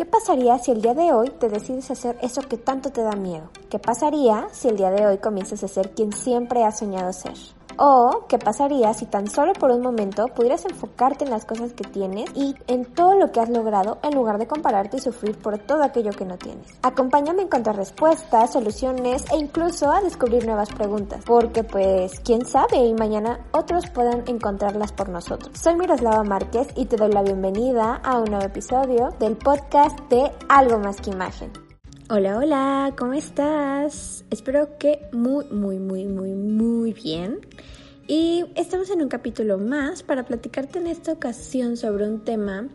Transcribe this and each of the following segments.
¿Qué pasaría si el día de hoy te decides hacer eso que tanto te da miedo? ¿Qué pasaría si el día de hoy comienzas a ser quien siempre has soñado ser? O, ¿qué pasaría si tan solo por un momento pudieras enfocarte en las cosas que tienes y en todo lo que has logrado en lugar de compararte y sufrir por todo aquello que no tienes? Acompáñame a encontrar respuestas, soluciones e incluso a descubrir nuevas preguntas, porque pues quién sabe y mañana otros puedan encontrarlas por nosotros. Soy Miroslava Márquez y te doy la bienvenida a un nuevo episodio del podcast de Algo más que imagen. Hola, hola, ¿cómo estás? Espero que muy, muy, muy, muy, muy bien. Y estamos en un capítulo más para platicarte en esta ocasión sobre un tema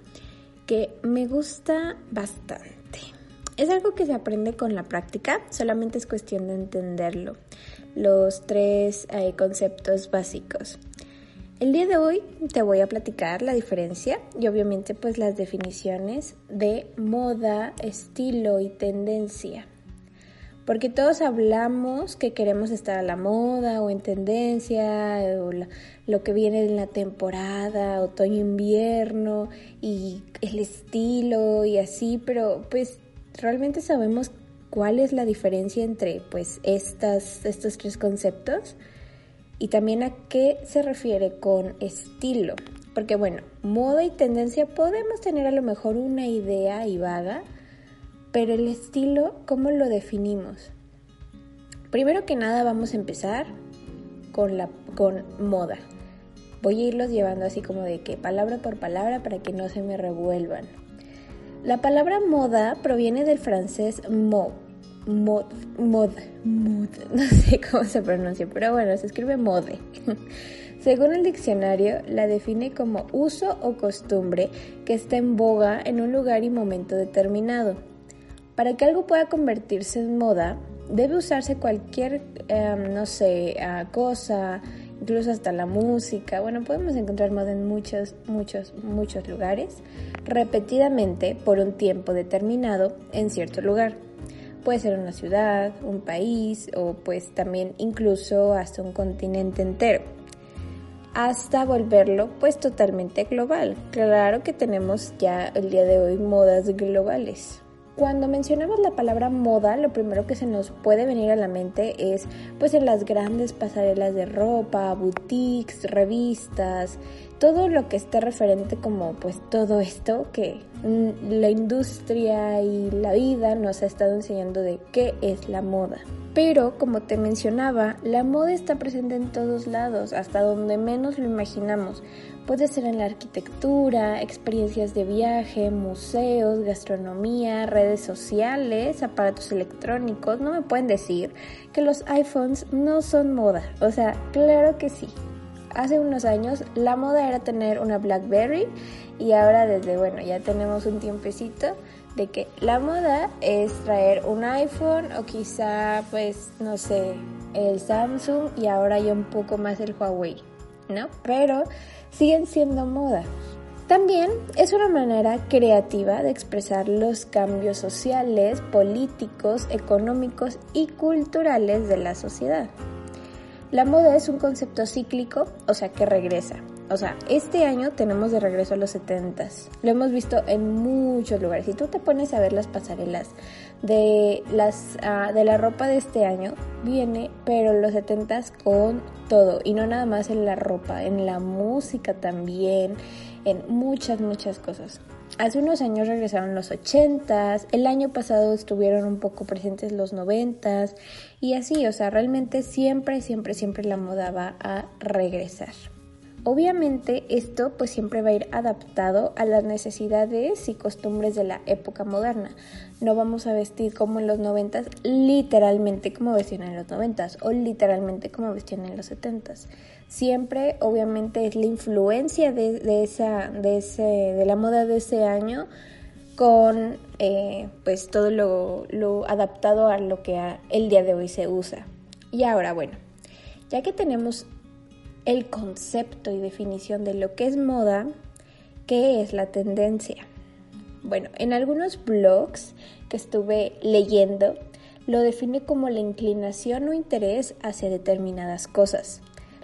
que me gusta bastante. Es algo que se aprende con la práctica, solamente es cuestión de entenderlo. Los tres eh, conceptos básicos. El día de hoy te voy a platicar la diferencia y obviamente pues las definiciones de moda, estilo y tendencia. Porque todos hablamos que queremos estar a la moda o en tendencia o lo que viene en la temporada, otoño-invierno y el estilo y así, pero pues realmente sabemos cuál es la diferencia entre pues estas, estos tres conceptos y también a qué se refiere con estilo. Porque bueno, moda y tendencia podemos tener a lo mejor una idea y vaga, pero el estilo, ¿cómo lo definimos? Primero que nada vamos a empezar con, la, con moda. Voy a irlos llevando así como de que palabra por palabra para que no se me revuelvan. La palabra moda proviene del francés mot, mod, mod, mod, no sé cómo se pronuncia, pero bueno, se escribe mode. Según el diccionario, la define como uso o costumbre que está en boga en un lugar y momento determinado. Para que algo pueda convertirse en moda, debe usarse cualquier, em, no sé, ah, cosa, incluso hasta la música. Bueno, podemos encontrar moda en muchos, muchos, muchos lugares, repetidamente por un tiempo determinado en cierto lugar. Puede ser una ciudad, un país o pues también incluso hasta un continente entero. Hasta volverlo pues totalmente global. Claro que tenemos ya el día de hoy modas globales. Cuando mencionamos la palabra moda, lo primero que se nos puede venir a la mente es pues en las grandes pasarelas de ropa, boutiques, revistas, todo lo que esté referente como pues todo esto que la industria y la vida nos ha estado enseñando de qué es la moda. Pero como te mencionaba, la moda está presente en todos lados, hasta donde menos lo imaginamos. Puede ser en la arquitectura, experiencias de viaje, museos, gastronomía, redes sociales, aparatos electrónicos. No me pueden decir que los iPhones no son moda. O sea, claro que sí. Hace unos años la moda era tener una BlackBerry y ahora desde, bueno, ya tenemos un tiempecito de que la moda es traer un iPhone o quizá, pues, no sé, el Samsung y ahora ya un poco más el Huawei, ¿no? Pero siguen siendo moda. También es una manera creativa de expresar los cambios sociales, políticos, económicos y culturales de la sociedad. La moda es un concepto cíclico, o sea que regresa. O sea, este año tenemos de regreso a los 70s. Lo hemos visto en muchos lugares. Si tú te pones a ver las pasarelas de, las, ah, de la ropa de este año, viene, pero los 70s con todo. Y no nada más en la ropa, en la música también, en muchas, muchas cosas. Hace unos años regresaron los 80s, el año pasado estuvieron un poco presentes los 90s y así, o sea, realmente siempre, siempre, siempre la moda va a regresar. Obviamente esto pues siempre va a ir adaptado a las necesidades y costumbres de la época moderna. No vamos a vestir como en los noventas, literalmente como vestían en los noventas o literalmente como vestían en los setentas. Siempre obviamente es la influencia de, esa, de, ese, de la moda de ese año con eh, pues todo lo, lo, adaptado a lo que el día de hoy se usa. Y ahora bueno, ya que tenemos el concepto y definición de lo que es moda, ¿qué es la tendencia? Bueno, en algunos blogs que estuve leyendo, lo define como la inclinación o interés hacia determinadas cosas.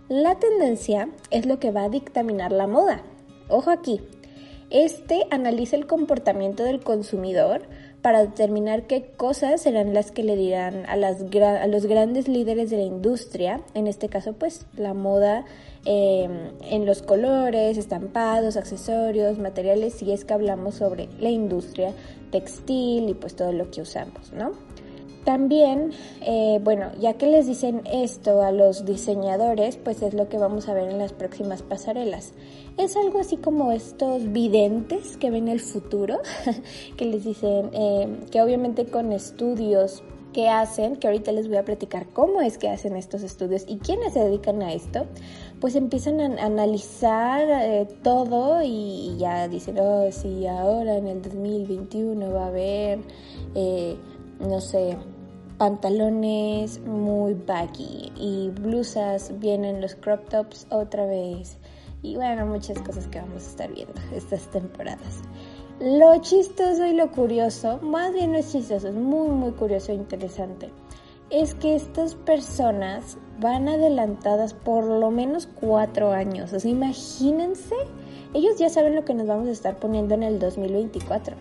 La tendencia es lo que va a dictaminar la moda. Ojo aquí, Este analiza el comportamiento del consumidor para determinar qué cosas serán las que le dirán a, las, a los grandes líderes de la industria, en este caso pues la moda em, en los colores, estampados, accesorios, materiales, si es que hablamos sobre la industria textil y pues todo lo que usamos, ¿no? También, eh, bueno, ya que les dicen esto a los diseñadores, pues es lo que vamos a ver en las próximas pasarelas. Es algo así como estos videntes que ven el futuro, que les dicen eh, que obviamente con estudios que hacen, que ahorita les voy a platicar cómo es que hacen estos estudios y quiénes se dedican a esto, pues empiezan a analizar eh, todo y, ya dicen, oh, sí, ahora en el 2021 va a haber no sé, pantalones muy baggy y blusas, vienen los crop tops otra vez y bueno, muchas cosas que vamos a estar viendo estas temporadas. Lo chistoso y lo curioso, más bien no es chistoso, es muy muy curioso e interesante, es que estas personas van adelantadas por lo menos cuatro años. O sea, imagínense, ellos ya saben lo que nos vamos a estar poniendo en el 2024.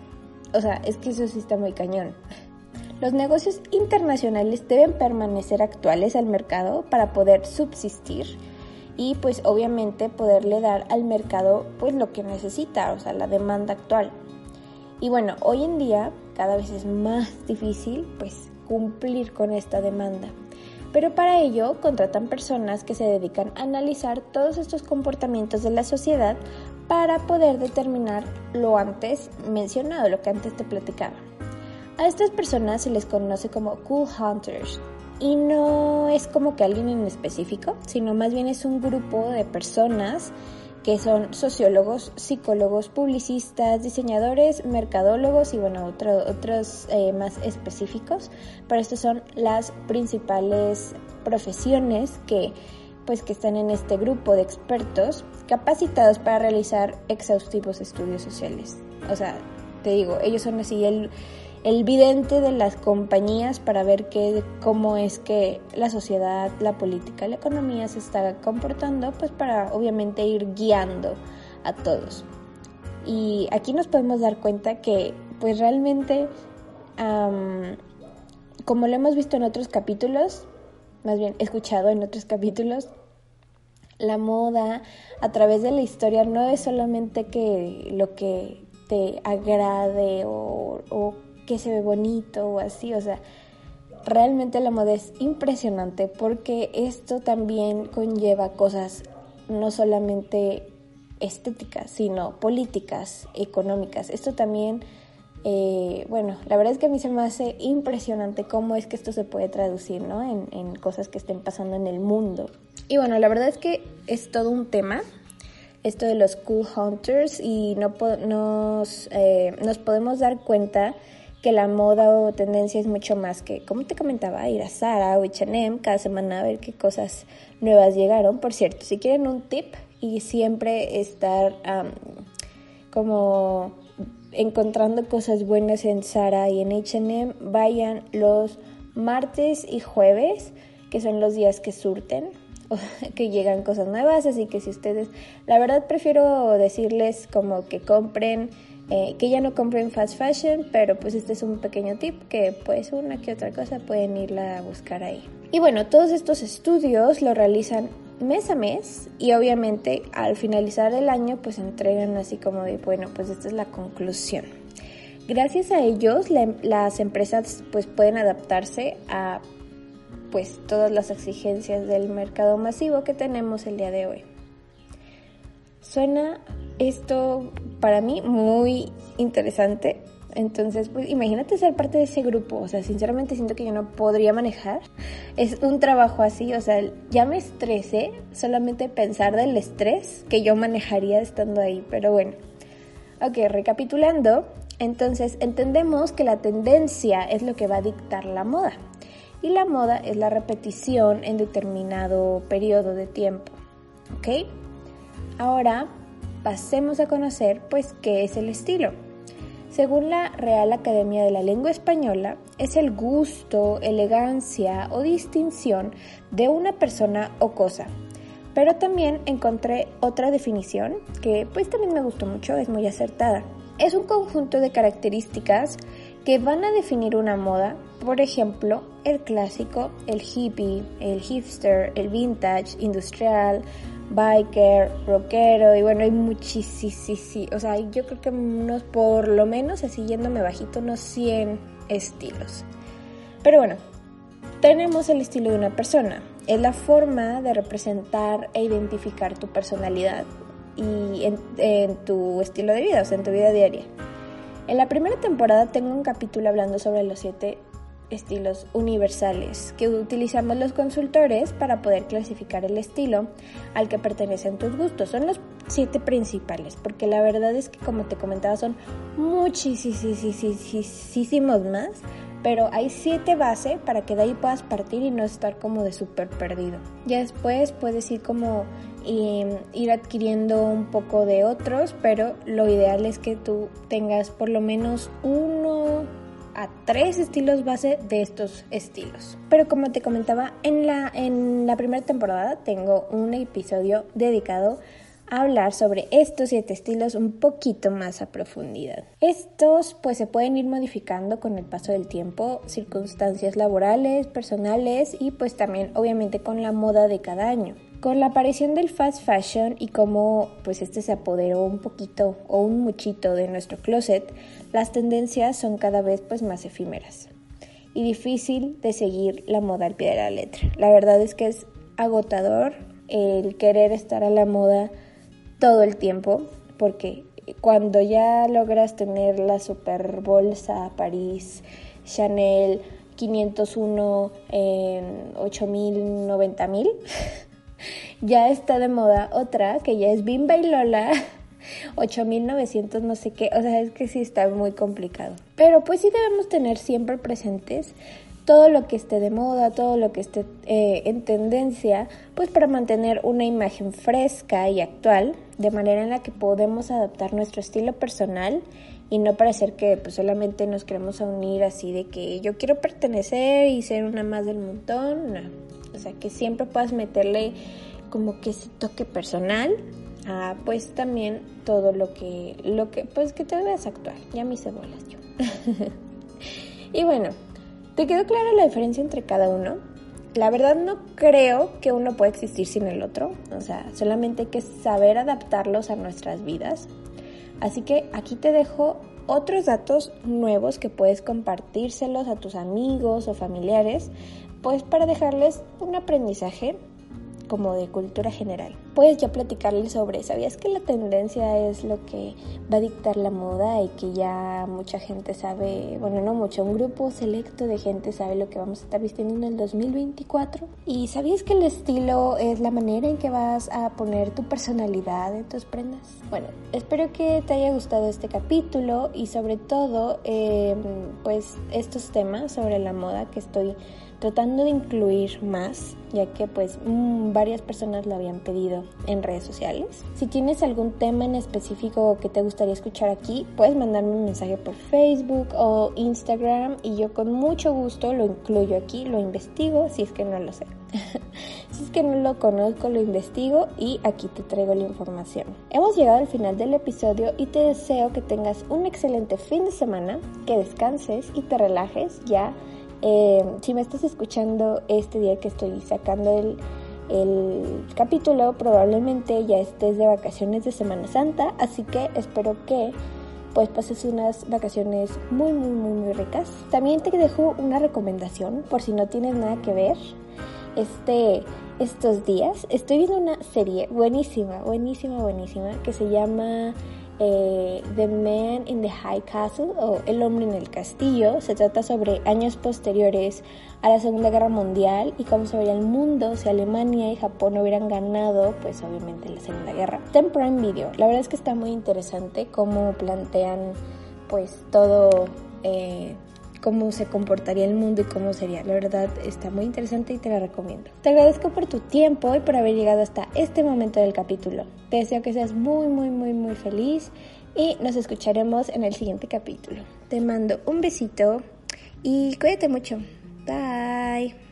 O sea, es que eso sí está muy cañón. Los negocios internacionales deben permanecer actuales al mercado para poder subsistir y pues obviamente poderle dar al mercado pues lo que necesita, o sea, la demanda actual. Y bueno, hoy en día cada vez es más difícil pues cumplir con esta demanda. Pero para ello contratan personas que se dedican a analizar todos estos comportamientos de la sociedad para poder determinar lo antes mencionado, lo que antes te platicaba. A estas personas se les conoce como cool hunters y no es como que alguien en específico, sino más bien es un grupo de personas que son sociólogos, psicólogos, publicistas, diseñadores, mercadólogos y bueno, otros eh, más específicos. Pero estas son las principales profesiones que pues que están en este grupo de expertos capacitados para realizar exhaustivos estudios sociales. O sea, te digo, ellos son así el el vidente de las compañías para ver qué, cómo es que la sociedad, la política, la economía se está comportando, pues para obviamente ir guiando a todos. Y aquí nos podemos dar cuenta que pues realmente, como lo hemos visto en otros capítulos, más bien escuchado en otros capítulos, la moda a través de la historia no es solamente que lo que te agrade o, o que se ve bonito o así, o sea, realmente la moda es impresionante porque esto también conlleva cosas no solamente estéticas, sino políticas, económicas. Esto también, eh, bueno, la verdad es que a mí se me hace impresionante cómo es que esto se puede traducir, ¿no? En, en cosas que estén pasando en el mundo. Y bueno, la verdad es que es todo un tema esto de los cool hunters y no nos, eh, nos podemos dar cuenta que la moda o tendencia es mucho más que, como te comentaba, ir a Zara o H&M cada semana a ver qué cosas nuevas llegaron. Por cierto, si quieren un tip y siempre estar como encontrando cosas buenas en Zara y en H&M, vayan los martes y jueves, que son los días que surten que llegan cosas nuevas, así que si ustedes, la verdad prefiero decirles como que compren eh, que ya no compren fast fashion, pero pues este es un pequeño tip que pues una que otra cosa pueden irla a buscar ahí. Y bueno, todos estos estudios lo realizan mes a mes y obviamente al finalizar el año pues entregan así como de bueno pues esta es la conclusión. Gracias a ellos las empresas pues pueden adaptarse a pues todas las exigencias del mercado masivo que tenemos el día de hoy. Suena esto para mí muy interesante. Entonces, pues imagínate ser parte de ese grupo. O sea, sinceramente siento que yo no podría manejar. Es un trabajo así, o sea, ya me estresé solamente pensar del estrés que yo manejaría estando ahí. Pero bueno, ok, recapitulando. Entonces, entendemos que la tendencia es lo que va a dictar la moda. Y la moda es la repetición en determinado periodo de tiempo. ¿Ok? Ahora pasemos a conocer pues qué es el estilo. Según la Real Academia de la Lengua Española, es el gusto, elegancia o distinción de una persona o cosa, Pero también encontré otra definición que pues también me gustó mucho, es muy acertada. Es un conjunto de características que van a definir una moda, por ejemplo, el clásico, el hippie, el hipster, el vintage, industrial, biker, rockero y bueno, hay muchísimos, o sea, yo creo que unos por lo menos, así yéndome bajito, unos 100 estilos. Pero bueno, tenemos el estilo de una persona, es la forma de representar e identificar tu personalidad y en, tu estilo de vida, o sea, en tu vida diaria. En la primera temporada tengo un capítulo hablando sobre los siete estilos universales que utilizamos los consultores para poder clasificar el estilo al que pertenecen tus gustos. Son los siete principales, porque la verdad es que como te comentaba son muchísimos más, pero hay siete bases para que de ahí puedas partir y no estar como de súper perdido. Ya después puedes ir como ir adquiriendo un poco de otros, pero lo ideal es que tú tengas por lo menos uno a tres estilos base de estos estilos. Pero como te comentaba, en la, en la primera temporada tengo un episodio dedicado hablar sobre estos siete estilos un poquito más a profundidad. Estos pues se pueden ir modificando con el paso del tiempo, circunstancias laborales, personales y pues también obviamente con la moda de cada año. Con la aparición del fast fashion y como pues este se apoderó un poquito o un muchito de nuestro closet, las tendencias son cada vez pues más efímeras y difícil de seguir la moda al pie de la letra. La verdad es que es agotador el querer estar a la moda todo el tiempo, porque cuando ya logras tener la super bolsa París, Chanel 501 en 8000, 90000, ya está de moda otra que ya es Bimba y Lola 8900 no sé qué, o sea, es que sí está muy complicado. Pero pues sí debemos tener siempre presentes todo lo que esté de moda, todo lo que esté eh, en tendencia, pues para mantener una imagen fresca y actual, de manera en la que podemos adaptar nuestro estilo personal y no parecer que pues, solamente nos queremos unir así de que yo quiero pertenecer y ser una más del montón, no. O sea, que siempre puedas meterle como que ese toque personal a pues también todo lo que, lo que, pues que te veas actual. Ya mis cebolas yo. y bueno, ¿Te quedó clara la diferencia entre cada uno? La verdad no creo que uno pueda existir sin el otro, o sea, solamente hay que saber adaptarlos a nuestras vidas. Así que aquí te dejo otros datos nuevos que puedes compartírselos a tus amigos o familiares, pues para dejarles un aprendizaje como de cultura general. Puedes ya platicarles sobre, ¿sabías que la tendencia es lo que va a dictar la moda y que ya mucha gente sabe, bueno, no mucho, un grupo selecto de gente sabe lo que vamos a estar vistiendo en el 2024? ¿Y sabías que el estilo es la manera en que vas a poner tu personalidad en tus prendas? Bueno, espero que te haya gustado este capítulo y sobre todo, em, pues estos temas sobre la moda que estoy tratando de incluir más, ya que pues mm, varias personas lo habían pedido en redes sociales. Si tienes algún tema en específico que te gustaría escuchar aquí, puedes mandarme un mensaje por Facebook o Instagram y yo con mucho gusto lo incluyo aquí, lo investigo si es que no lo sé. si es que no lo conozco, lo investigo y aquí te traigo la información. Hemos llegado al final del episodio y te deseo que tengas un excelente fin de semana, que descanses y te relajes ya eh, si me estás escuchando este día que estoy sacando el, el capítulo, probablemente ya estés de vacaciones de Semana Santa, así que espero que pues pases unas vacaciones muy muy muy muy ricas. También te dejo una recomendación por si no tienes nada que ver. Este estos días estoy viendo una serie buenísima, buenísima, buenísima que se llama eh, the Man in the High Castle o El hombre en el castillo. Se trata sobre años posteriores a la Segunda Guerra Mundial y cómo se vería el mundo si Alemania y Japón hubieran ganado, pues obviamente la Segunda Guerra. Está en Prime Video. La verdad es que está muy interesante cómo plantean pues todo eh, cómo se comportaría el mundo y cómo sería. La verdad está muy interesante y te la recomiendo. Te agradezco por tu tiempo y por haber llegado hasta este momento del capítulo. Te deseo que seas muy, muy, muy, muy feliz y nos escucharemos en el siguiente capítulo. Te mando un besito y cuídate mucho. Bye.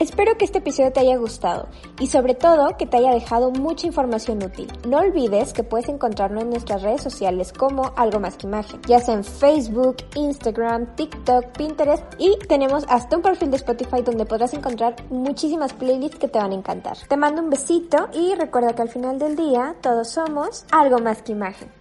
Espero que este episodio te haya gustado y sobre todo que te haya dejado mucha información útil. No olvides que puedes encontrarnos en nuestras redes sociales como Algo Más que Imagen, ya sea en Facebook, Instagram, TikTok, Pinterest y tenemos hasta un perfil de Spotify donde podrás encontrar muchísimas playlists que te van a encantar. Te mando un besito y recuerda que al final del día todos somos algo más que imagen.